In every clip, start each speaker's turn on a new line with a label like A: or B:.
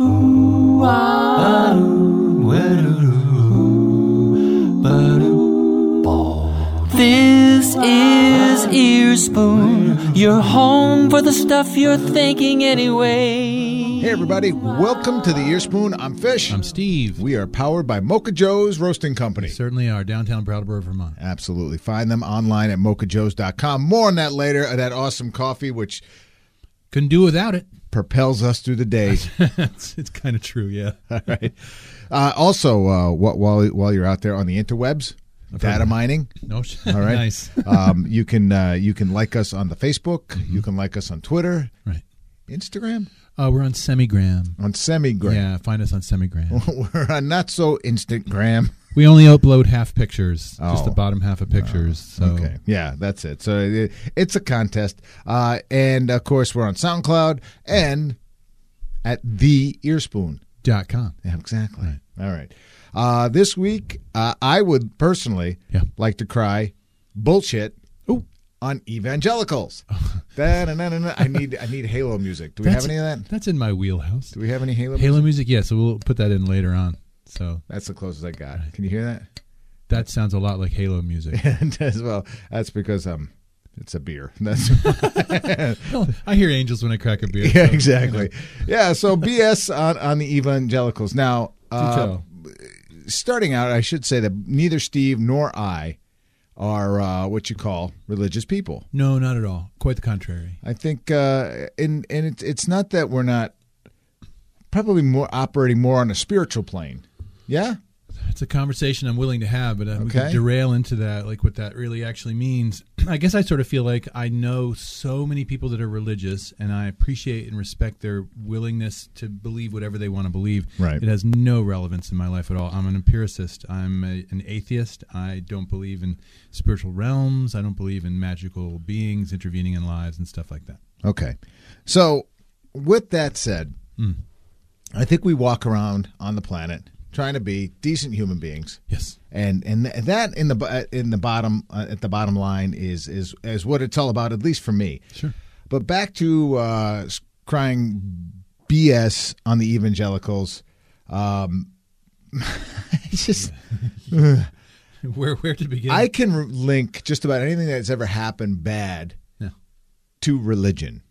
A: Ooh, ah, ooh, ooh, ba-doo. This is Earspoon, your home for the stuff you're thinking anyway.
B: Hey, everybody, welcome to the Earspoon. I'm Fish.
C: I'm Steve.
B: We are powered by Mocha Joe's Roasting Company.
C: We certainly are downtown Brattleboro, Vermont.
B: Absolutely. Find them online at mochajoes.com. More on that later. That awesome coffee, which
C: Couldn't do without it.
B: Propels us through the day.
C: it's it's kind of true, yeah.
B: All right. Uh, also, uh, wh- while while you're out there on the interwebs, data mining.
C: No, sh-
B: All right.
C: nice.
B: um, you can uh, you can like us on the Facebook. You can like us on Twitter,
C: right.
B: Instagram,
C: Uh, we're on Semigram.
B: on Semigram.
C: Yeah, find us on Semigram.
B: We're on not so Instantgram.
C: We only upload half pictures, just
B: Oh.
C: the bottom half of pictures. so
B: Okay. Yeah, that's it. So it, it's a contest. Uh, and of course, we're on SoundCloud and at the Earspoon.
C: dot com.
B: Yeah, exactly. All right. Uh, this week, uh, I would personally
C: Yeah.
B: like to cry bullshit
C: Oh.
B: on evangelicals. Da-na-na-na-na. I need I need Halo music. Do we have any of that?
C: That's in my wheelhouse.
B: Do we have any Halo?
C: Halo
B: music?
C: music, yeah. So we'll put that in later on. So
B: That's the closest I got. Can you hear that?
C: that sounds a lot like Halo music.
B: and as well, that's because um, it's a beer. That's
C: Well, I hear angels when I crack a beer.
B: yeah,
C: so,
B: exactly. Yeah, so BS on on the evangelicals. Now, uh, starting out, I should say that neither Steve nor I are uh, what you call religious people.
C: No, not at all. Quite the contrary.
B: I think, uh, and and it's it's not that we're not probably more operating more on a spiritual plane. Yeah,
C: It's a conversation I'm willing to have, but uh, we
B: Okay.
C: derail into that, like what that really actually means. I guess I sort of feel like I know so many people that are religious, and I appreciate and respect their willingness to believe whatever they want to believe.
B: Right.
C: It has no relevance in my life at all. I'm an empiricist. I'm a, an atheist. I don't believe in spiritual realms. I don't believe in magical beings intervening in lives and stuff like that.
B: Okay. So, with that said,
C: Mm.
B: I think we walk around on the planet trying to be decent human beings.
C: Yes.
B: and and th- that in the in the bottom uh, at the bottom line is is is what it's all about at least for me
C: Sure.
B: but back to uh crying bs on the evangelicals um it's just
C: Where where to begin?
B: i can link just about anything that's ever happened bad
C: Yeah.
B: to religion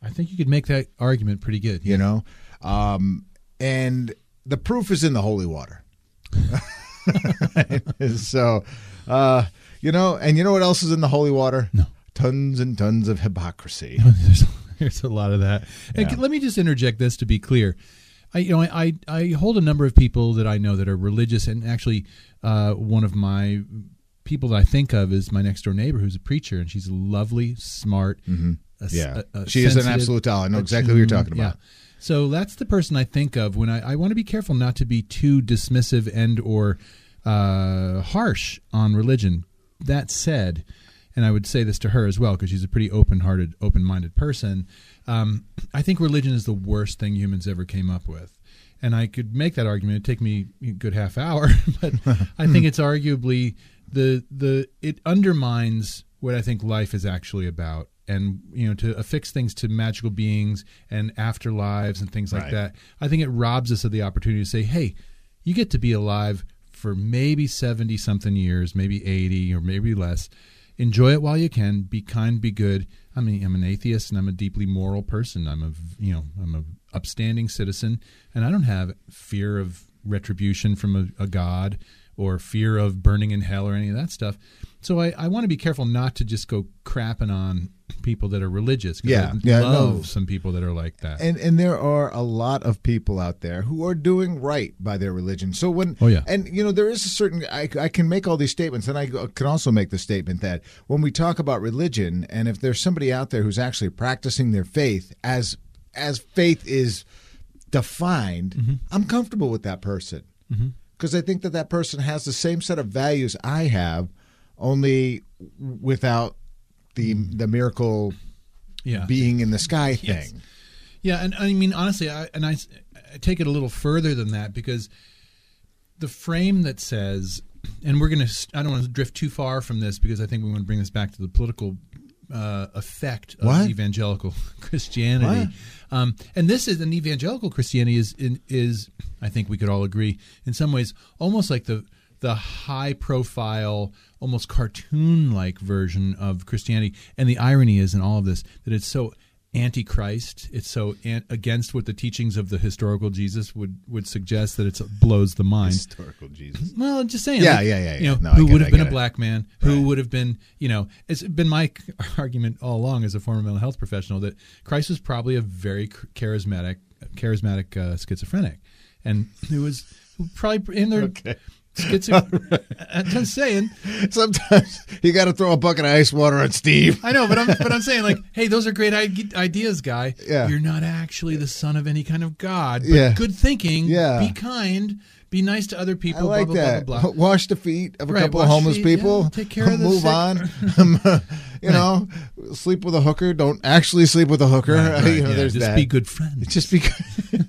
C: I think you could make that argument pretty good.
B: you know um and the proof is in the holy water so uh you know and you know what else is in the holy water
C: No.
B: tons and tons of hypocrisy
C: there's, there's a lot of that. And
B: Yeah.
C: let me just interject this to be clear. I, you know, I, I, I hold a number of people that I know that are religious, and actually, uh, one of my people that I think of is my next door neighbor, who's a preacher, and she's lovely, smart. a
B: Mm-hmm. yeah
C: a- a
B: she is an absolute doll i know exactly who you're talking about
C: Yeah. So that's the person I think of when I, I want to be careful not to be too dismissive and or uh, harsh on religion. That said, and I would say this to her as well because she's a pretty open-hearted, open-minded person. Um, I think religion is the worst thing humans ever came up with, and I could make that argument. It'd take me a good half hour, but I think it's arguably the the it undermines what I think life is actually about. And you know, to affix things to magical beings and afterlives and things like
B: Right.
C: that, I think it robs us of the opportunity to say, "Hey, you get to be alive for maybe 70 something years, maybe 80 or maybe less. Enjoy it while you can. Be kind, be good. I mean, I'm an atheist and I'm a deeply moral person. I'm a, you know, I'm a upstanding citizen and I don't have fear of retribution from a, a god or fear of burning in hell or any of that stuff. So I, I want to be careful not to just go crapping on people that are religious.
B: Yeah,
C: I
B: yeah,
C: love
B: no.
C: some people that are like that.
B: and and there are a lot of people out there who are doing right by their religion. So when
C: Oh, yeah.
B: and you know there is a certain I, I can make all these statements, and I can also make the statement that when we talk about religion, and if there's somebody out there who's actually practicing their faith as as faith is defined,
C: Mm-hmm.
B: I'm comfortable with that person because I think that that person has the same set of values I have, only without the the miracle
C: yeah.
B: being in the sky
C: Yes.
B: thing.
C: Yeah, and I mean honestly, I, and I, I take it a little further than that because the frame that says, and we're going to, I don't want to drift too far from this because I think we want to bring this back to the political uh, effect of
B: What?
C: evangelical Christianity. Um, and this is an evangelical Christianity is in, is I think we could all agree in some ways almost like the the high profile, almost cartoon like version of Christianity. And the irony is in all of this that it's so antichrist. It's so an- against what the teachings of the historical Jesus would would suggest that it blows the mind.
B: Historical Jesus.
C: Well, I'm just saying.
B: Yeah,
C: like,
B: yeah, yeah,
C: You know,
B: No,
C: who would have been a
B: it.
C: black man? Who would have been, you know, it's been my argument all along as a former mental health professional that Christ was probably a very charismatic, charismatic uh, schizophrenic, and it was probably in their
B: Okay.
C: I'm uh, just saying.
B: Sometimes you got to throw a bucket of ice water on Steve.
C: I know, but I'm but I'm saying like, hey, those are great ideas, guy.
B: Yeah.
C: You're not actually the son of any kind of god. But
B: Yeah.
C: good thinking.
B: Yeah.
C: Be kind. Be nice to other people.
B: I like
C: blah, blah,
B: that.
C: Blah, blah, blah.
B: Wash the feet of a
C: Right,
B: couple of homeless
C: feet,
B: people.
C: yeah, take care of the
B: Move
C: sick.
B: on. you know, sleep with a hooker. Don't actually sleep with a hooker.
C: Right, right,
B: you know,
C: yeah,
B: there's
C: just
B: that.
C: be good friends.
B: Just be,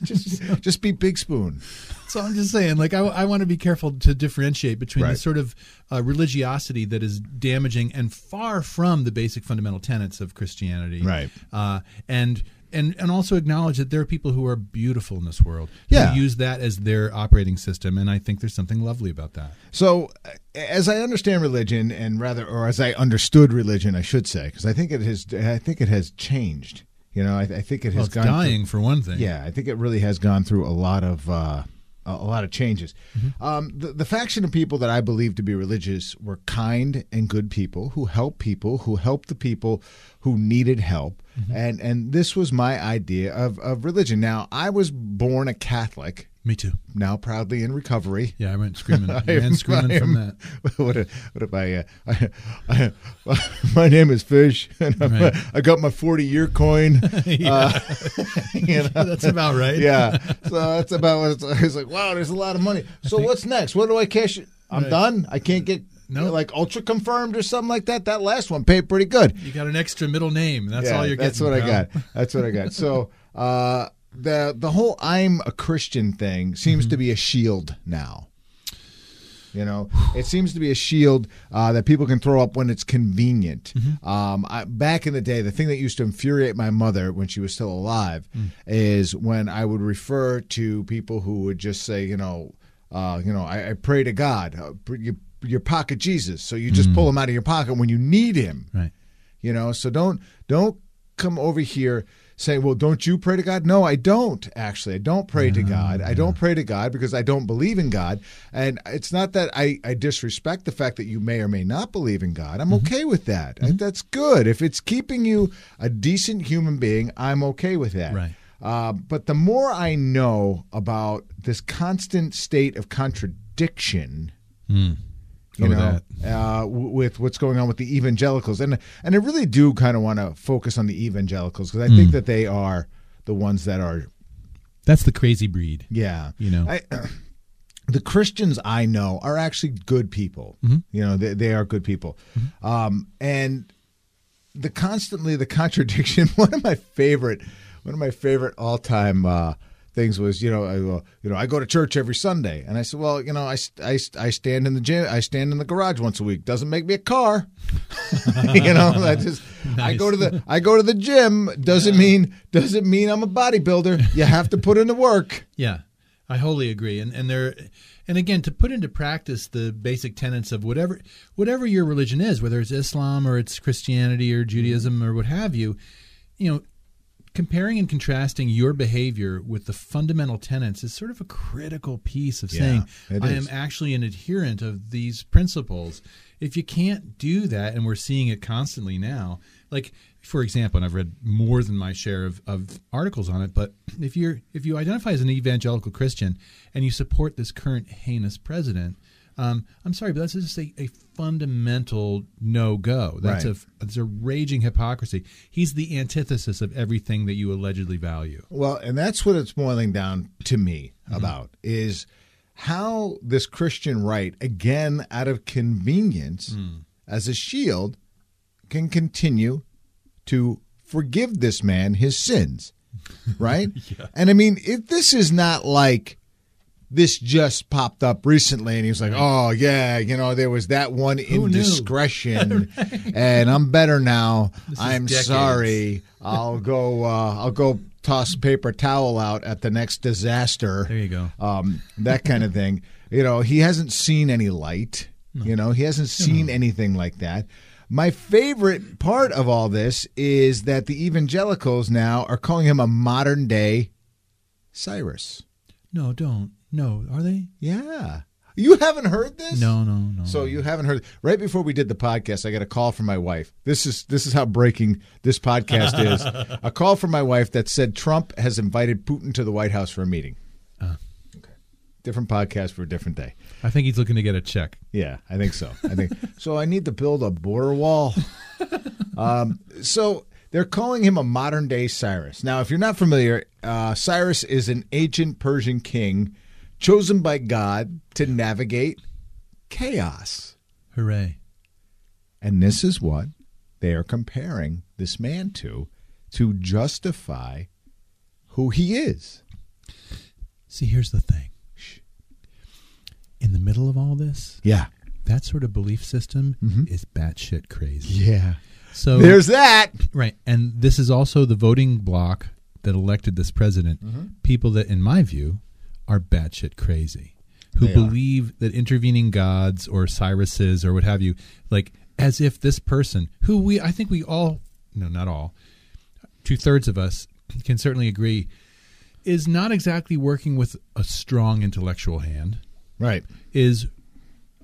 B: just, just be Big Spoon.
C: So I'm just saying, like, I, I want to be careful to differentiate between the sort of uh, religiosity that is damaging and far from the basic fundamental tenets of Christianity,
B: Right.
C: Uh, and and and also acknowledge that there are people who are beautiful in this world.
B: Yeah.
C: who use that as their operating system, and I think there's something lovely about that.
B: So, as I understand religion, and rather, or as I understood religion, I should say, because I think it has, I think it has changed. You know, I, I think it
C: Well,
B: has
C: it's
B: gone through-
C: dying for one thing.
B: Yeah, I think it really has gone through a lot of uh, a a lot of changes. Um, the, the faction of people that I believe to be religious were kind and good people who helped people, who helped the people who needed help, and and this was my idea of of religion. Now, I was born a Catholic,
C: me too.
B: now proudly in recovery.
C: Yeah, I went screaming, I
B: am-
C: screaming
B: I
C: from that.
B: What if, what if I, uh, I, I, my name is Fish, and
C: Right.
B: I got my 40 year coin. uh, you know?
C: That's about right.
B: yeah. So that's about what it's, I was like, wow, there's a lot of money. So what's next? What do I cash? I'm done. I can't get
C: Nope.
B: like ultra confirmed or something like that. That last one paid pretty good.
C: You got an extra middle name. That's
B: Yeah,
C: all you're getting.
B: That's what I got. That's what I got. So uh, the the whole I'm a Christian thing seems
C: Mm-hmm.
B: to be a shield now. You know, it seems to be a shield uh, that people can throw up when it's convenient.
C: Mm-hmm.
B: Um, I, back in the day, the thing that used to infuriate my mother when she was still alive
C: Mm.
B: is when I would refer to people who would just say, you know, uh, you know, I, I pray to God, uh, you, your pocket Jesus. So you just pull him out of your pocket when you need him
C: Right.
B: you know so don't don't come over here saying well don't you pray to god? No i don't actually. I don't pray to mm, god. I don't pray to god because i don't believe in god. And it's not that i i disrespect the fact that you may or may not believe in god. I'm mm-hmm. okay with that. I- that's good. If it's keeping you a decent human being i'm okay with that.
C: Right.
B: uh, but the more i know about this constant state of contradiction hmm. You
C: Oh,
B: know, uh, with what's going on with the evangelicals, and and I really do kind of want to focus on the evangelicals because I
C: Hmm.
B: think that they are the ones that are,
C: That's the crazy breed.
B: yeah,
C: You know.
B: I, the Christians I know are actually good people.
C: Mm-hmm.
B: You know, they, they are good people, um, and the constantly the contradiction. One of my favorite, one of my favorite all time. Uh, Things was you know I, uh, you know I go to church every Sunday. And I said well you know I, I, I stand in the gym I stand in the garage once a week. Doesn't make me a car. You know I just I go to the I go to the gym. Doesn't mean doesn't mean I'm a bodybuilder. You have to put in the work.
C: Yeah, I wholly agree. And and there, and again, to put into practice the basic tenets of whatever whatever your religion is, whether it's Islam or it's Christianity or Judaism or what have you, you know, comparing and contrasting your behavior with the fundamental tenets is sort of a critical piece of
B: Yeah,
C: saying I am actually an adherent of these principles. If you can't do that, and we're seeing it constantly now, like for example, and I've read more than my share of, of articles on it, but if you're if you identify as an evangelical Christian and you support this current heinous president, um, I'm sorry, but that's just a, a fundamental no go. That's
B: Right.
C: a it's a raging hypocrisy. He's the antithesis of everything that you allegedly value.
B: Well, and that's what it's boiling down to me about is how this Christian right, again out of convenience as a shield, can continue to forgive this man his sins. Right? yeah. And I mean, if this is not like this just popped up recently, and he was like, "Oh yeah, you know, there was that one indiscretion, and I'm better now.
C: is
B: I'm sorry. I'll go. Uh, I'll go toss paper towel out at the next disaster.
C: There you go.
B: Um, that kind of thing. You know, he hasn't seen any light. You know, he hasn't seen anything like that. My favorite part of all this is that the evangelicals now are calling him a modern day Cyrus.
C: No, don't. No, are they?
B: Yeah. You haven't heard this?
C: No, no, no.
B: So you haven't heard right before we did the podcast, I got a call from my wife. This is this is how breaking this podcast is. a call from my wife that said Trump has invited Putin to the White House for a meeting.
C: Uh.
B: Okay. Different podcast for a different day.
C: I think he's looking to get a check.
B: Yeah, I think so. I think so. I need to build a border wall. Um, so they're calling him a modern day Cyrus. Now, if you're not familiar, uh, Cyrus is an ancient Persian king chosen by God to navigate chaos.
C: Hooray.
B: And this is what they are comparing this man to to justify who he is.
C: See, here's the thing. In the middle of all this,
B: Yeah.
C: that sort of belief system is batshit crazy.
B: Yeah.
C: So
B: There's that.
C: right, and this is also the voting bloc that elected this president.
B: Mm-hmm.
C: People that, in my view, are batshit crazy, who
B: They are.
C: believe that intervening gods or Cyruses or what have you, like as if this person, who we, I think we all, no, not all, two thirds of us can certainly agree, is not exactly working with a strong intellectual hand
B: Right.
C: is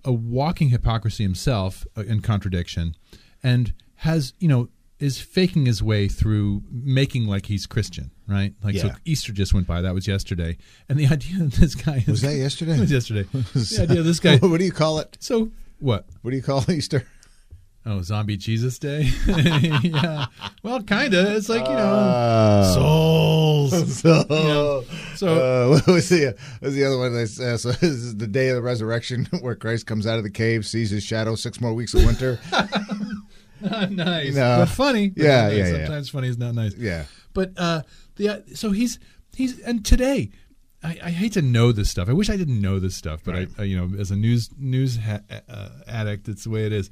C: a walking hypocrisy himself uh, in contradiction and has you know is faking his way through making like he's christian right? Like so easter just went by. That was yesterday. And the idea that this guy is,
B: Was that yesterday?
C: it was yesterday. The idea of this guy
B: what do you call it?
C: so what?
B: What do you call Easter?
C: oh zombie jesus day? Yeah. Well kinda. It's like you know
B: Uh,
C: souls.
B: So,
C: so
B: uh, what was the what was the other one? That's, uh, so this is the day of the resurrection, where Christ comes out of the cave, sees his shadow, six more weeks of winter.
C: Not nice
B: No.
C: but funny but
B: Yeah, yeah, yeah.
C: sometimes funny is not nice
B: yeah,
C: But uh, the so he's he's and today, I, I hate to know this stuff. I wish I didn't know this stuff, but
B: Right.
C: I, I you know as a news news ha- uh, addict, it's the way it is.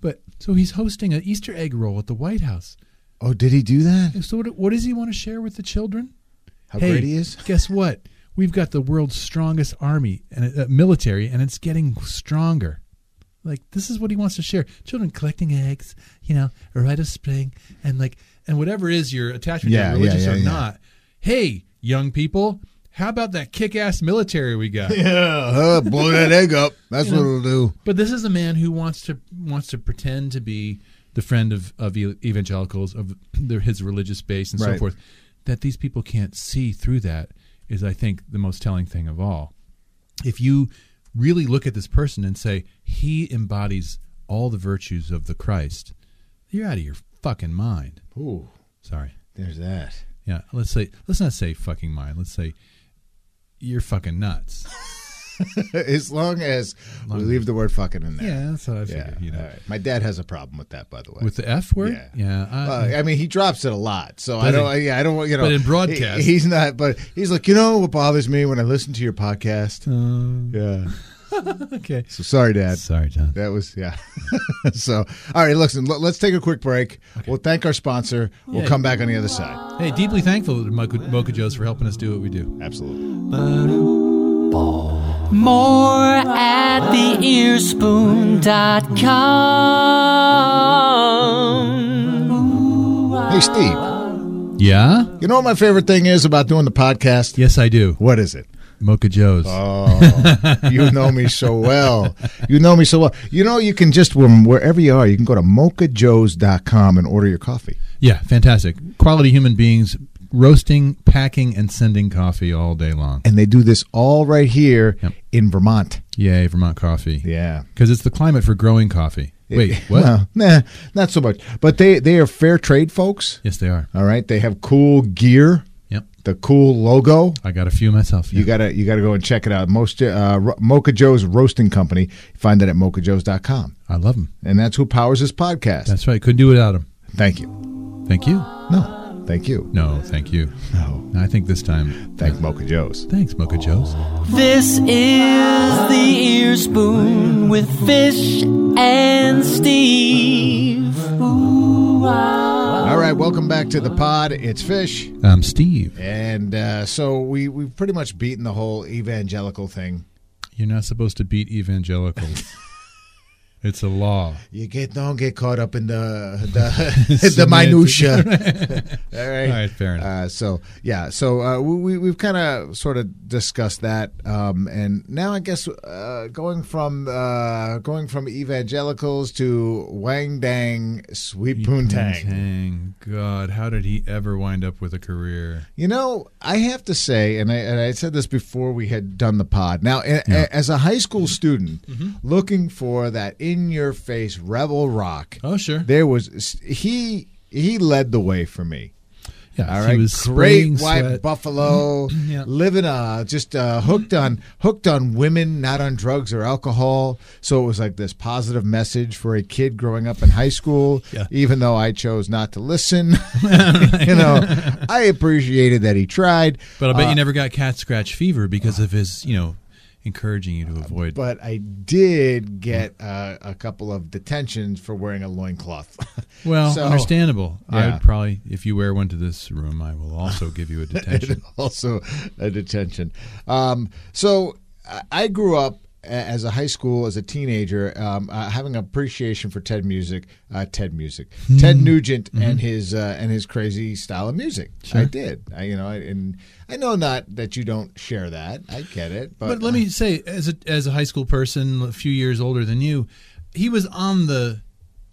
C: But so he's hosting an Easter egg roll at the White House.
B: Oh, did he do that?
C: And So what, what does he want to share with the children?
B: How
C: hey,
B: great he is!
C: Guess what? We've got the world's strongest army and uh, military, and it's getting stronger. Like this is what he wants to share. Children collecting eggs, you know, a rite of spring, and like, and whatever is your attachment,
B: Yeah,
C: to religious
B: yeah,
C: or
B: yeah, yeah.
C: not. Hey, young people, how about that kick-ass military we got?
B: Yeah, uh, blow that egg up. That's
C: You know,
B: what it'll do.
C: But this is a man who wants to wants to pretend to be the friend of of evangelicals of their, his religious base and so forth. That these people can't see through that is, I think, the most telling thing of all. If you really look at this person and say he embodies all the virtues of the Christ, you're out of your fucking mind.
B: Ooh,
C: Sorry.
B: there's that.
C: Yeah. Let's say let's not say fucking mind. Let's say you're fucking nuts.
B: as long as we leave the word "fucking" in there.
C: Yeah, that's what I
B: Yeah.
C: figured. You know.
B: right. My dad has a problem with that, by the way.
C: With the F word?
B: Yeah.
C: Yeah. I-
B: Uh, I mean, he drops it a lot, so I don't. Yeah, I don't. want You know,
C: But in broadcast-
B: he- he's not. But he's like, you know, what bothers me when I listen to your podcast.
C: Uh,
B: Yeah.
C: okay.
B: So sorry, Dad.
C: Sorry, John.
B: That was yeah. so all right, listen. l- Let's take a quick break. We'll thank our sponsor. We'll
C: Yeah.
B: come back on the other side.
C: Hey, deeply thankful to Mocha, Mocha Joe's for helping us do what we do.
B: Absolutely.
A: More at theearspoon.com.
B: Hey, Steve.
C: Yeah?
B: You know what my favorite thing is about doing the podcast?
C: Yes, I do.
B: What is it?
C: Mocha Joe's.
B: Oh, you know me so well. You know me so well. You know, you can just, wherever you are, you can go to mochajoes.com and order your coffee.
C: yeah, fantastic. Quality human beings roasting, packing, and sending coffee all day long.
B: And they do this all right here
C: Yep.
B: in Vermont.
C: Yay, Vermont coffee.
B: Yeah.
C: Because it's the climate for growing coffee. Wait, what?
B: Well, nah, not so much. But they, they are fair trade folks.
C: yes, they are.
B: All right. They have cool gear,
C: Yep.
B: the cool logo.
C: I got a few myself.
B: You gotta you gotta go and check it out. Most uh, Mocha Joe's Roasting Company. Find that at mochajoes.com.
C: I love them.
B: And that's who powers this podcast.
C: That's right. Couldn't do without them.
B: Thank you.
C: Thank you.
B: No. Thank you.
C: No, thank you.
B: No.
C: I think this time.
B: Thank Mocha Joe's.
C: Thanks, Mocha Joe's.
A: This is the ear spoon with Fish and Steve. Ooh, ah.
B: All right, welcome back to the pod. It's Fish.
C: I'm Steve.
B: And uh, so we, we've pretty much beaten the whole evangelical thing.
C: You're not supposed to beat evangelicals. it's a law.
B: You get don't get caught up in the the, the minutia. All right.
C: All right, fair enough.
B: Uh, so yeah, so uh, we we've kind of sort of discussed that, um, and now I guess uh, going from uh, going from evangelicals to Wang Dang Sweet Poontang.
C: Tang. God, how did he ever wind up with a career?
B: You know, I have to say, and I, and I said this before we had done the pod. Now, a, a- as a high school student,
C: Mm-hmm.
B: looking for that in-your-face rebel rock,
C: Oh, sure.
B: there was he he led the way for me.
C: Yeah,
B: All
C: he was
B: great white
C: sweat.
B: buffalo,
C: Yeah.
B: living uh just uh, hooked on hooked on women, not on drugs or alcohol. So it was like this positive message for a kid growing up in high school.
C: Yeah.
B: Even though I chose not to listen, you know, I appreciated that he tried.
C: But I bet
B: Uh,
C: you never got cat scratch fever because of his, you know, encouraging you to avoid.
B: But I did get uh, a couple of detentions for wearing a loincloth.
C: well,
B: so-
C: understandable. I
B: Yeah.
C: would probably, if you wear one to this room, I will also give you a detention.
B: also a detention. Um, so I- I grew up as a high school, as a teenager, um, uh, having appreciation for Ted music, uh, Ted music, Ted Nugent, and his uh, and his crazy style of music. I did, I, you know, I, and I know not that you don't share that. I get it, but,
C: But let me say, as a as a high school person, a few years older than you, he was on the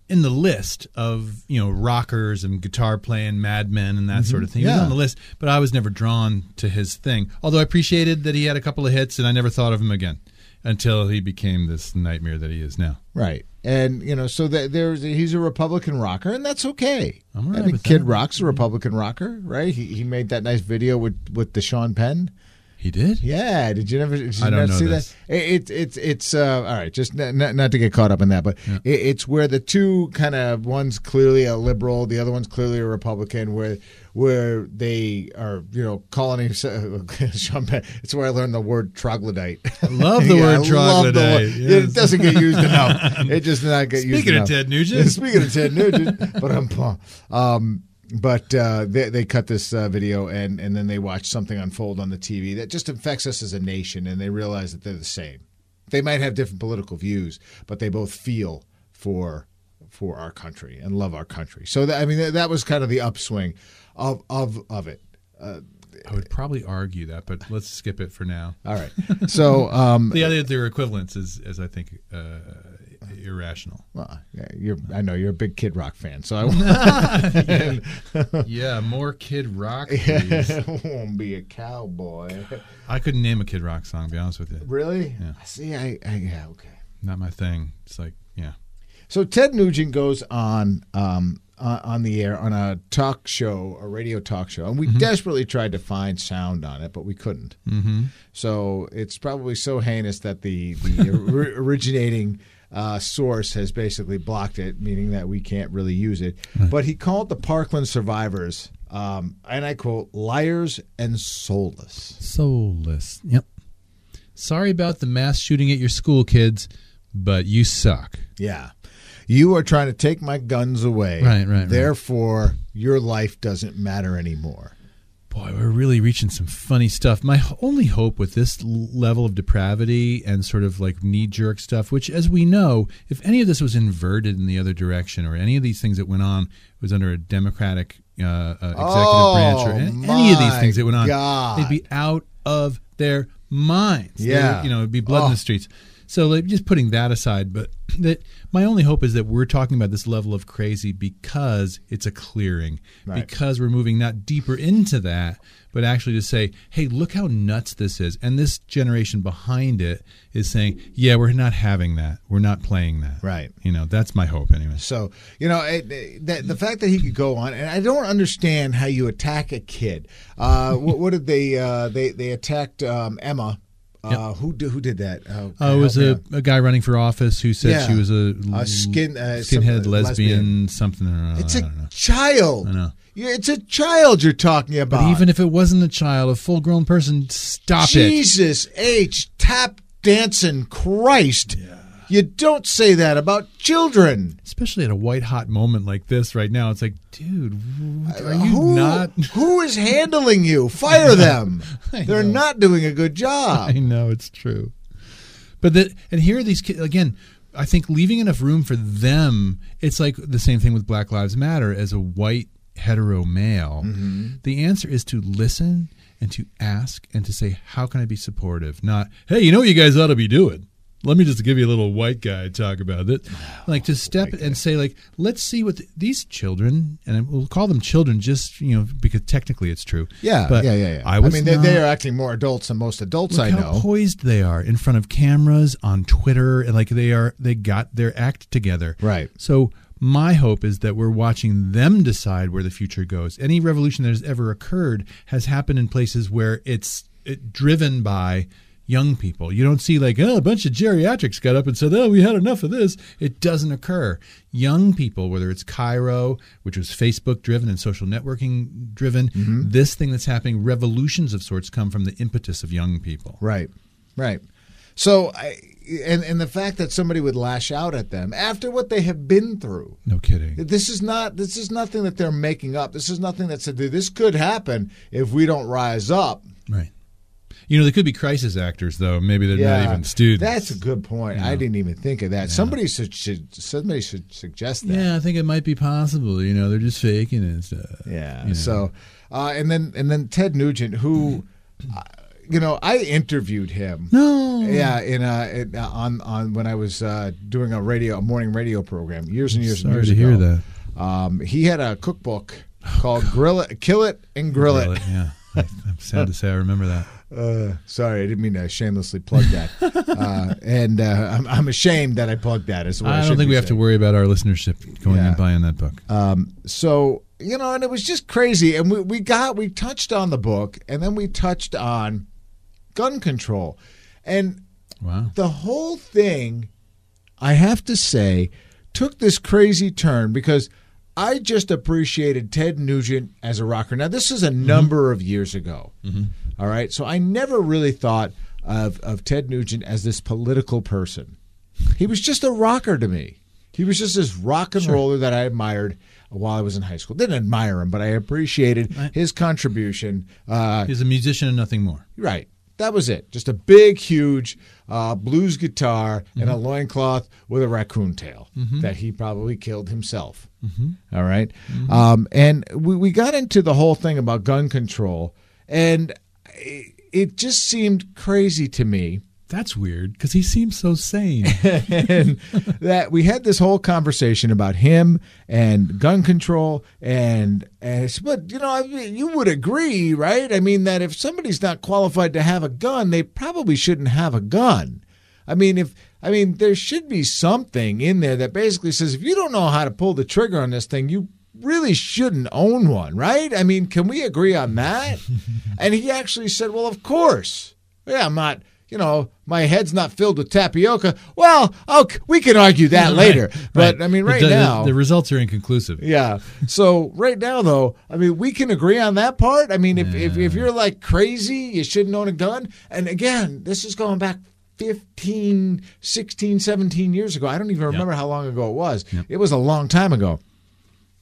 C: in the list of you know rockers and guitar playing madmen and that sort of thing. He was
B: Yeah.
C: on the list, but I was never drawn to his thing. Although I appreciated that he had a couple of hits, and I never thought of him again until he became this nightmare that he is now.
B: Right. And you know, so that there's he's a Republican rocker, and that's okay.
C: I'm all
B: I mean, Kid
C: that.
B: Rock's a Republican rocker, right? He he made that nice video with with the Sean Penn.
C: He did.
B: Yeah, did you never? Did you
C: I don't know
B: see
C: this.
B: that? It, it, it's it's uh, all right. Just not, not, not to get caught up in that, but it, it's where the two kind of one's clearly a liberal, the other one's clearly a Republican. Where where they are, you know, calling him Sean Penn. It's where I learned the word troglodyte. I
C: love the word
B: love the
C: troglodyte,
B: word-
C: yes.
B: It doesn't get used enough. It just not get used
C: Speaking of
B: enough.
C: Ted Nugent.
B: Speaking of Ted Nugent, but I'm um, but uh, they they cut this uh, video and and then they watch something unfold on the TV that just affects us as a nation, and they realize that they're the same. They might have different political views, but they both feel for for our country and love our country. So that, I mean that, that was kind of the upswing of of of it.
C: I would probably argue that, but let's skip it for now.
B: All right. So um,
C: The other their equivalence is, is I think, uh, irrational.
B: well, yeah, I know you're a big Kid Rock fan, so I
C: yeah, more Kid Rock. Please.
B: won't be a cowboy.
C: I couldn't name a Kid Rock song. To be honest with you,
B: Really?
C: Yeah.
B: See, I, I yeah, okay.
C: not my thing. It's like, yeah,
B: So Ted Nugent goes on um, uh, on the air on a talk show, a radio talk show, and we desperately tried to find sound on it, but we couldn't. Mm-hmm. So it's probably so heinous that the the ori- originating uh, source has basically blocked it, meaning that we can't really use it. But he called the Parkland survivors, um, and I quote, "liars and soulless."
C: soulless. Yep. Sorry about the mass shooting at your school, kids, but you suck.
B: Yeah. You are trying to take my guns away.
C: Right, right, right.
B: Therefore, your life doesn't matter anymore.
C: Boy, we're really reaching some funny stuff. My only hope with this level of depravity and sort of like knee jerk stuff, which, as we know, if any of this was inverted in the other direction or any of these things that went on was under a Democratic uh, uh, executive
B: Oh,
C: branch or any, any of these things that went on,
B: God.
C: they'd be out of their minds.
B: Yeah.
C: would, you know, it'd be blood in
B: Oh.
C: the streets. So like, just putting that aside, but that my only hope is that we're talking about this level of crazy because it's a clearing,
B: Right.
C: because we're moving not deeper into that, but actually to say, hey, look how nuts this is, and this generation behind it is saying, yeah, we're not having that, we're not playing that,
B: Right.
C: You know, that's my hope, anyway.
B: So you know it, it- the, the fact that he could go on, and I don't understand how you attack a kid. Uh, what, what did they? Uh, they they attacked um, Emma. Uh, Who did who did that? Oh,
C: Uh, it was a, a guy running for office who said
B: Yeah.
C: she was a,
B: A skin- uh,
C: skinhead lesbian,
B: lesbian.
C: something or.
B: It's a child.
C: I know.
B: It's a child you're talking about.
C: But even if it wasn't a child, a full grown person, stop it.
B: Jesus H. Tap dancing Christ. You don't say that about children.
C: Especially at a white hot moment like this right now. It's like, dude, are you
B: who,
C: not?
B: who is handling you? Fire them. They're
C: know.
B: not doing a good job.
C: I know it's true. But the and here are these kids again. I think leaving enough room for them. It's like the same thing with Black Lives Matter. As a white hetero male, mm-hmm. the answer is to listen and to ask and to say, "How can I be supportive?" Not, "Hey, you know what you guys ought to be doing." Let me just give you a little white guy talk about it. Oh, like to step and say, like, let's see what th- these children, and we'll call them children, just you know, because technically it's true.
B: Yeah,
C: But
B: yeah, yeah, yeah.
C: I was
B: mean, they,
C: not-
B: they are acting more adults than most adults I
C: how
B: know.
C: poised they are in front of cameras on Twitter, and like they are, they got their act together.
B: Right.
C: So my hope is that we're watching them decide where the future goes. Any revolution that has ever occurred has happened in places where it's it, driven by young people. You don't see like oh, a bunch of geriatrics got up and said, "Oh, we had enough of this." It doesn't occur. Young people, whether it's Cairo, which was Facebook driven and social networking driven,
B: Mm-hmm.
C: this thing that's happening, revolutions of sorts come from the impetus of young people.
B: Right, right. So, I, and and the fact that somebody would lash out at them after what they have been through.
C: No kidding.
B: This is not. This is nothing that they're making up. This is nothing that said this could happen if we don't rise up.
C: Right. You know, they could be crisis actors, though. Maybe they're not even students.
B: That's a good point. I didn't even think of that. Somebody should, should somebody should suggest that.
C: Yeah, I think it might be possible. You know, they're just faking it and stuff.
B: Yeah.
C: You know.
B: So, uh, and then and then Ted Nugent, who, uh, you know, I interviewed him.
C: No.
B: Yeah, in, uh, in uh, on on when I was uh, doing a radio, a morning radio program years and years and
C: Sorry
B: years
C: to
B: ago.
C: hear that.
B: Um, he had a cookbook called "Grill It, Kill It, and Grill, It."
C: Yeah. I, I'm sad to say I remember that.
B: Uh, sorry, I didn't mean to shamelessly plug that. uh, and uh, I'm, I'm ashamed that I plugged that. Is I,
C: I don't think we have to worry about our listenership going
B: Yeah.
C: and buying that book.
B: Um, so you know, and it was just crazy. And we, we got we touched on the book, and then we touched on gun control, and
C: Wow.
B: the whole thing, I have to say, took this crazy turn because I just appreciated Ted Nugent as a rocker. Now, this is a number of years ago. All right. So I never really thought of, of Ted Nugent as this political person. He was just a rocker to me. He was just this rock and roller that I admired while I was in high school. Didn't admire him, but I appreciated
C: Right.
B: his contribution. Uh,
C: He's a musician and nothing more.
B: Right. That was it. Just a big, huge uh, blues guitar and a loincloth with a raccoon tail that he probably killed himself. All right? Um, and we, we got into the whole thing about gun control, and it, just seemed crazy to me.
C: That's weird because he seems so sane.
B: and that we had this whole conversation about him and gun control and, and it's- but you know I mean, you would agree right? I mean that if somebody's not qualified to have a gun they probably shouldn't have a gun. I mean if i mean there should be something in there that basically says if you don't know how to pull the trigger on this thing you really shouldn't own one right i mean can we agree on that and he actually said well of course yeah i'm not you know, my head's not filled with tapioca. Well, okay, we can argue that later. But I mean, right
C: the, the-
B: now,
C: the, results are inconclusive.
B: yeah. So right now, though, I mean, we can agree on that part. I mean, if, if, if you're like crazy, you shouldn't own a gun. And again, this is going back 15, 16, 17 years ago. I don't even remember how long ago it was. It was a long time ago.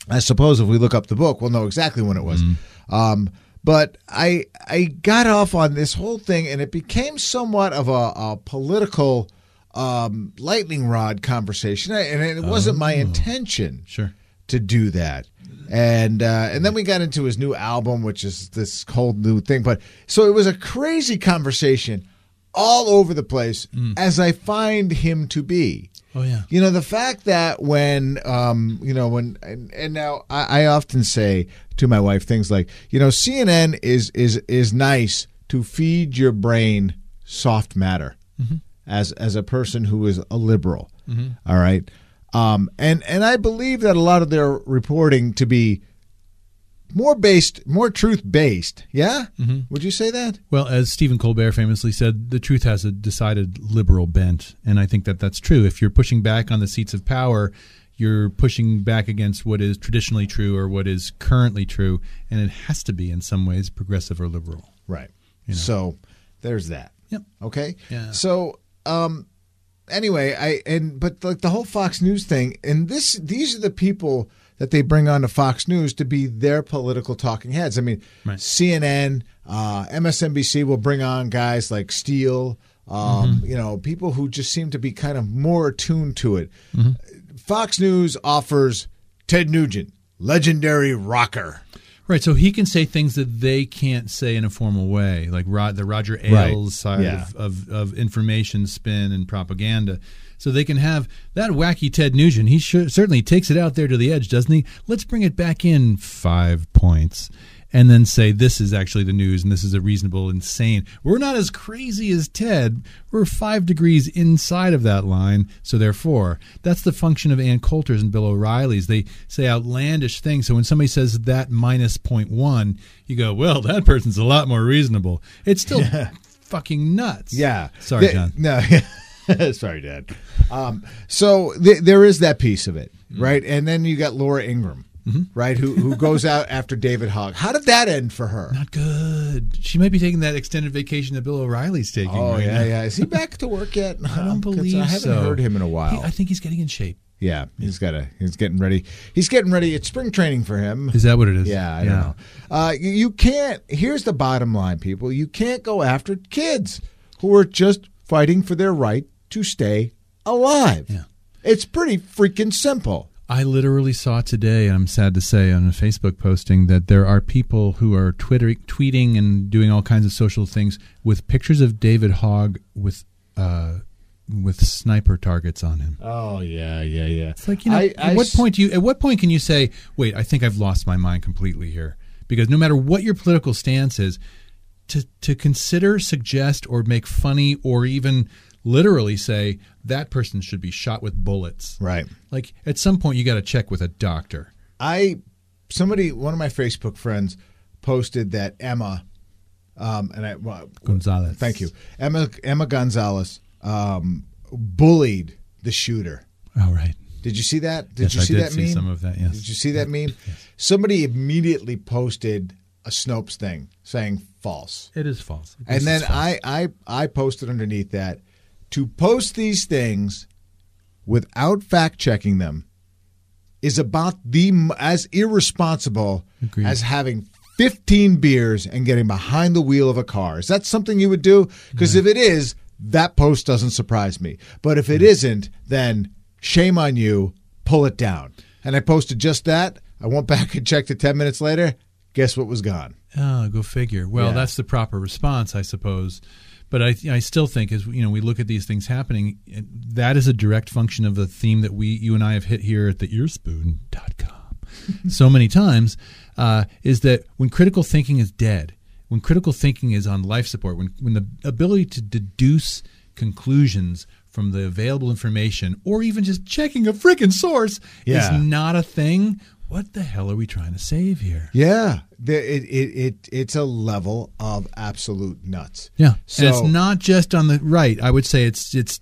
B: I suppose if we look up the book, we'll know exactly when it was. Um, but I I got off on this whole thing, and it became somewhat of a, a political um, lightning rod conversation, and it wasn't my intention
C: Sure.
B: to do that. And uh, and then we got into his new album, which is this whole new thing. But so it was a crazy conversation all over the place, as I find him to be.
C: Oh yeah.
B: You know, the fact that when, um, you know, when, and, and now I, I often say to my wife things like, you know, CNN is is is nice to feed your brain soft matter as as a person who is a liberal. All right, um, and and I believe that a lot of their reporting to be more based, more truth based. Yeah, would you say that?
C: Well, as Stephen Colbert famously said, the truth has a decided liberal bent, and I think that that's true. If you're pushing back on the seats of power, you're pushing back against what is traditionally true or what is currently true, and it has to be in some ways progressive or liberal.
B: Right. So there's that.
C: Yep.
B: Okay.
C: Yeah.
B: So um anyway, I and but like the whole Fox News thing, and this these are the people that they bring on to Fox News to be their political talking heads. I mean,
C: Right.
B: CNN, uh, MSNBC will bring on guys like Steele, um, you know, people who just seem to be kind of more attuned to it. Fox News offers Ted Nugent, legendary rocker.
C: Right, so he can say things that they can't say in a formal way, like Rod, the Roger
B: Right.
C: Ailes side
B: Yeah.
C: of, of, of information spin and propaganda. So they can have that wacky Ted Nugent. He sure, certainly takes it out there to the edge, doesn't he? Let's bring it back in five points, and then say this is actually the news, and this is a reasonable, insane. We're not as crazy as Ted. We're five degrees inside of that line. So therefore, that's the function of Ann Coulter's and Bill O'Reilly's. They say outlandish things. So when somebody says that minus point one, you go, well, that person's a lot more reasonable. It's still fucking nuts.
B: Yeah.
C: Sorry, John.
B: No. Sorry, Dad. Um, so th- there is that piece of it,
C: Mm-hmm.
B: right? And then you got Laura Ingraham, right, who who goes out after David Hogg. How did that end for her?
C: Not good. She might be taking that extended vacation that Bill O'Reilly's taking.
B: Oh
C: right
B: yeah,
C: now.
B: yeah. Is he back to work yet?
C: I don't believe
B: I haven't
C: so.
B: heard him in a
C: He-
B: while.
C: I think he's getting in shape.
B: yeah, he's got a. He's getting ready. He's getting ready. It's spring training for him.
C: Is that what it is?
B: Yeah, I don't know. Uh, you, you can't. Here's the bottom line, people. You can't go after kids who are just fighting for their right to stay alive.
C: Yeah.
B: It's pretty freaking simple.
C: I literally saw today, and I'm sad to say, on a Facebook posting that there are people who are Twitter, tweeting and doing all kinds of social things with pictures of David Hogg with uh, with sniper targets on him.
B: Oh yeah, yeah, yeah.
C: It's like you know,
B: I-
C: at
B: I
C: what
B: s-
C: point do you? At what point can you say, "Wait, I think I've lost my mind completely here"? Because no matter what your political stance is, to to consider, suggest, or make funny, or even literally say that person should be shot with bullets.
B: Right.
C: Like at some point, you got to check with a doctor.
B: I somebody one of my Facebook friends posted that Emma um and I well,
C: Gonzalez.
B: Thank you. Emma Emma Gonzalez um bullied the shooter.
C: All right.
B: Did you see that? Did
C: Yes,
B: you
C: I
B: see
C: did
B: that
C: see
B: meme?
C: some of that, yes.
B: Did you see that meme? Yes. Somebody immediately posted a Snopes thing saying false.
C: It is false.
B: and then I, I I posted underneath that to post these things without fact checking them is about the as irresponsible
C: Agreed.
B: as having 15 beers and getting behind the wheel of a car. Is that something you would do? Because if it is, that post doesn't surprise me. But if it mm. isn't, then shame on you. Pull it down. And I posted just that. I went back and checked it 10 minutes later. Guess what was gone?
C: Oh, go figure. Well,
B: Yeah.
C: that's the proper response, I suppose. But I, I still think, as you know, we look at these things happening, that is a direct function of the theme that we, you and I, have hit here at the earspoon.com so many times. Uh, is that when critical thinking is dead, when critical thinking is on life support, when when the ability to deduce conclusions from the available information, or even just checking a freaking source,
B: Yeah.
C: is not a thing. What the hell are we trying to save here?
B: Yeah, it, it it it's a level of absolute nuts.
C: Yeah,
B: So
C: and it's not just on the right. I would say it's it's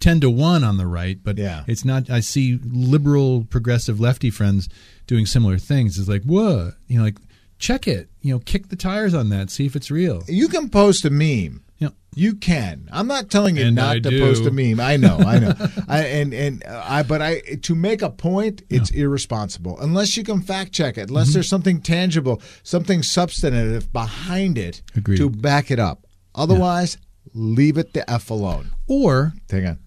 C: ten to one on the right, but
B: Yeah.
C: it's not. I see liberal, progressive, lefty friends doing similar things. It's like whoa, you know, like check it. You know, kick the tires on that. See if it's real.
B: you can post a meme.
C: Yeah.
B: You can. I'm not telling you
C: And
B: not
C: I
B: to
C: do.
B: post a meme. I know, I know. I, and and I, but I to make a point, it's irresponsible unless you can fact check it.
C: Mm-hmm.
B: Unless there's something tangible, something substantive behind it
C: Agreed.
B: to back it up. Otherwise, leave it the f alone.
C: Or
B: Hang on,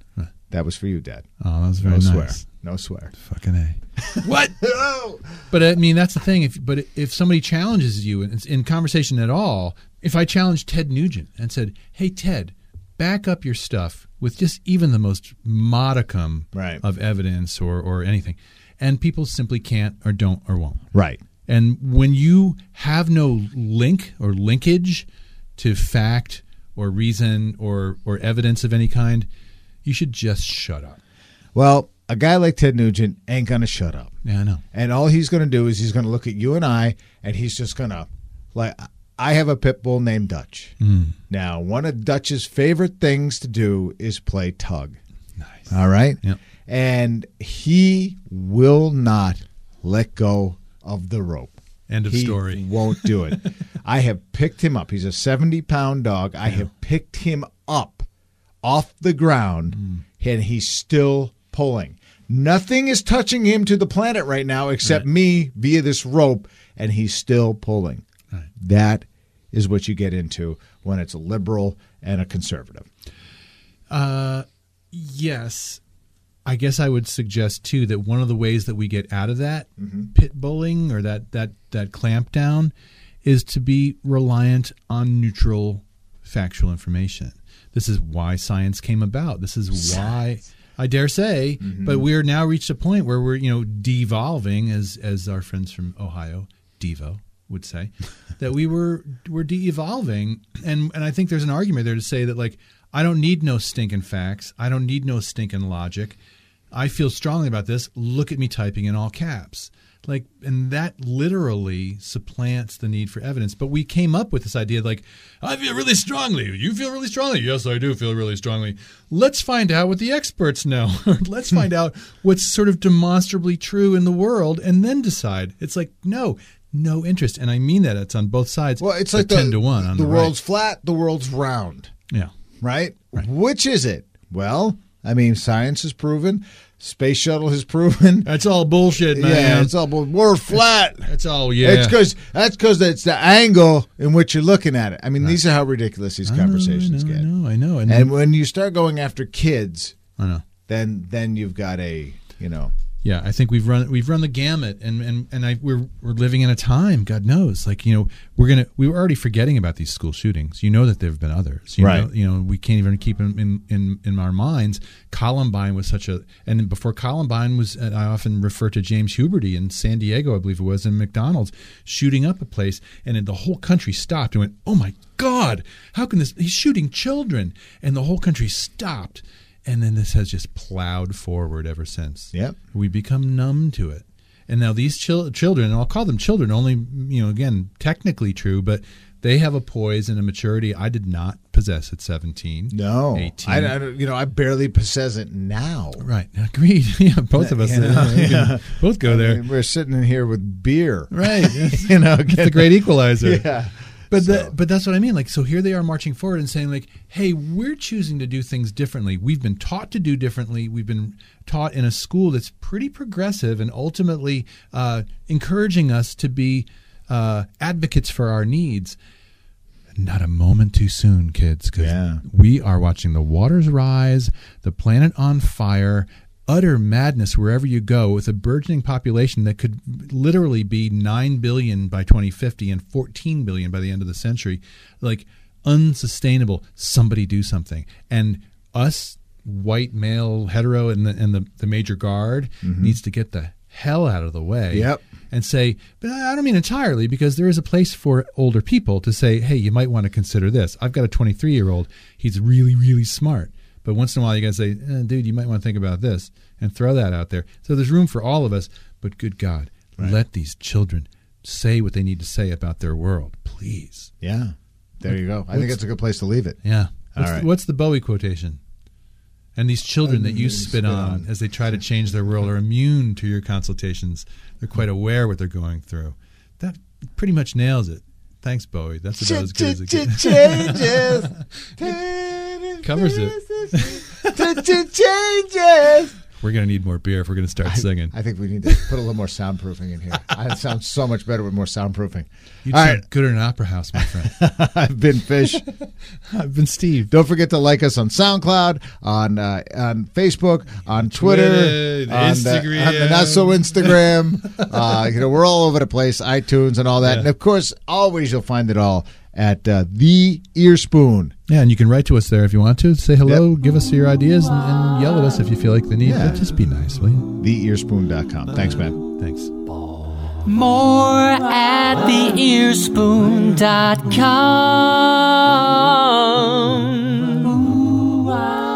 B: that was for you, Dad.
C: oh, that was very
B: No
C: nice.
B: swear. No swear.
C: Fucking a. what? But I mean, that's the thing. If but if somebody challenges you in, in conversation at all, if I challenged Ted Nugent and said, "Hey, Ted, back up your stuff with just even the most modicum
B: Right.
C: of evidence or or anything," and people simply can't or don't or won't.
B: Right.
C: And when you have no link or linkage to fact or reason or or evidence of any kind, you should just shut up.
B: Well, a guy like Ted Nugent ain't gonna shut up.
C: Yeah, I know.
B: And all he's going to do is he's going to look at you and I, and he's just going to, like, I have a pit bull named Dutch. Now, one of Dutch's favorite things to do is play tug.
C: Nice.
B: All right?
C: Yep.
B: and he will not let go of the rope.
C: End of story.
B: he
C: story.
B: Won't do it. I have picked him up. He's a 70 pound dog. I have picked him up off the ground,
C: Hmm.
B: and he's still pulling. Nothing is touching him to the planet right now except me via this rope, and he's still pulling. That is what you get into when it's a liberal and a conservative.
C: Uh, yes. I guess I would suggest too that one of the ways that we get out of that pit bullying or that that that clamp down is to be reliant on neutral factual information. This is why science came about. This is why I dare say, but we are now reached a point where we're, you know, devolving as as our friends from Ohio, Devo would say, that we were we're de-evolving and and I think there's an argument there to say that like I don't need no stinking facts. I don't need no stinking logic. I feel strongly about this. Look at me typing in all caps. Like, and that literally supplants the need for evidence. But we came up with this idea like, I feel really strongly. You feel really strongly. Yes, I do feel really strongly. Let's find out what the experts know. Let's find out what's sort of demonstrably true in the world and then decide. It's like, no, no interest. And I mean that. It's on both sides.
B: Well, it's like the,
C: 10 to 1 on
B: the,
C: the,
B: world's
C: right.
B: flat, the world's round.
C: Yeah.
B: right? Which is it? Well, I mean, science has proven, space shuttle has proven.
C: That's all bullshit, man.
B: Yeah, it's all we're flat.
C: That's all, yeah.
B: It's because that's because it's the angle in which you're looking at it. I mean, these are how ridiculous these conversations
C: I know,
B: get.
C: I know, I know. And,
B: And when you start going after kids,
C: I know.
B: then then you've got a you know
C: Yeah, I think we've run we've run the gamut, and and and I we're we're living in a time, God knows, like you know we're gonna we were already forgetting about these school shootings. You know that there have been others, you
B: Right.
C: Know, you know we can't even keep them in in in our minds. Columbine was such a, and before Columbine was, I often refer to James Huberty in San Diego, I believe it was, in McDonald's shooting up a place, and then the whole country stopped and went, "Oh my God, how can this? He's shooting children!" And the whole country stopped. And then this has just plowed forward ever since.
B: Yep.
C: We become numb to it. And now these chil- children, and I'll call them children, only, you know, again, technically true, but they have a poise and a maturity I did not possess at 17.
B: no.
C: 18.
B: I, I you know I barely possess it now.
C: Right. Agreed. Yeah, both of us.
B: You know,
C: uh,
B: yeah.
C: Both go
B: I
C: there.
B: mean, we're sitting in here with beer.
C: Right.
B: You know,
C: the
B: getting-
C: great equalizer.
B: Yeah.
C: But
B: So-
C: the, but that's what I mean. Like, so here they are marching forward and saying, like, hey, we're choosing to do things differently. We've been taught to do differently. We've been taught in a school that's pretty progressive and ultimately uh, encouraging us to be uh, advocates for our needs. Not a moment too soon, kids, because
B: Yeah.
C: we are watching the waters rise, the planet on fire, utter madness wherever you go, with a burgeoning population that could literally be 9 billion by 2050 and 14 billion by the end of the century. Like, unsustainable. Somebody do something. And us, white male hetero and the, and the, the major guard, mm-hmm. needs to get the hell out of the way
B: Yep.
C: and say, but I don't mean entirely because there is a place for older people to say, hey, you might want to consider this. I've got a 23 year old. He's really, really smart. But once in a while, you got to say, eh, dude, you might want to think about this and throw that out there. So there's room for all of us. But good God, let these children say what they need to say about their world, please.
B: Yeah. There you go. I think
C: What's-
B: it's a good place to leave it.
C: Yeah.
B: All
C: What's,
B: right.
C: the, what's the Bowie quotation? And these children that you
B: you
C: spit
B: spit
C: on
B: on.
C: as they try to change their world are immune to your consultations. They're quite aware what they're going through. That pretty much nails it. Thanks, Bowie. That's about as good as it gets.
B: Changes.
C: Covers
B: it. Changes.
C: We're going to need more beer if we're going to start singing.
B: I think we need to put a little more soundproofing in here. It sounds so much better with more soundproofing.
C: You'd
B: All
C: sound
B: right.
C: good in an opera house, my friend.
B: I've been Fish.
C: I've been Steve.
B: Don't forget to like us on SoundCloud, on uh, on Facebook, on Twitter,
C: Twitter,
B: on,
C: Instagram.
B: The, on the not so Instagram. uh, you know, we're all over the place, iTunes and all that.
C: Yeah.
B: And of course, always you'll find it all at uh, the Earspoon.
C: Yeah, and you can write to us there if you want to. Say hello, give us your ideas, and, and yell at us if you feel like the need.
B: Yeah.
C: But just be nice, will you?
B: Theearspoon.com. Thanks, man.
C: Thanks.
A: More at theearspoon.com.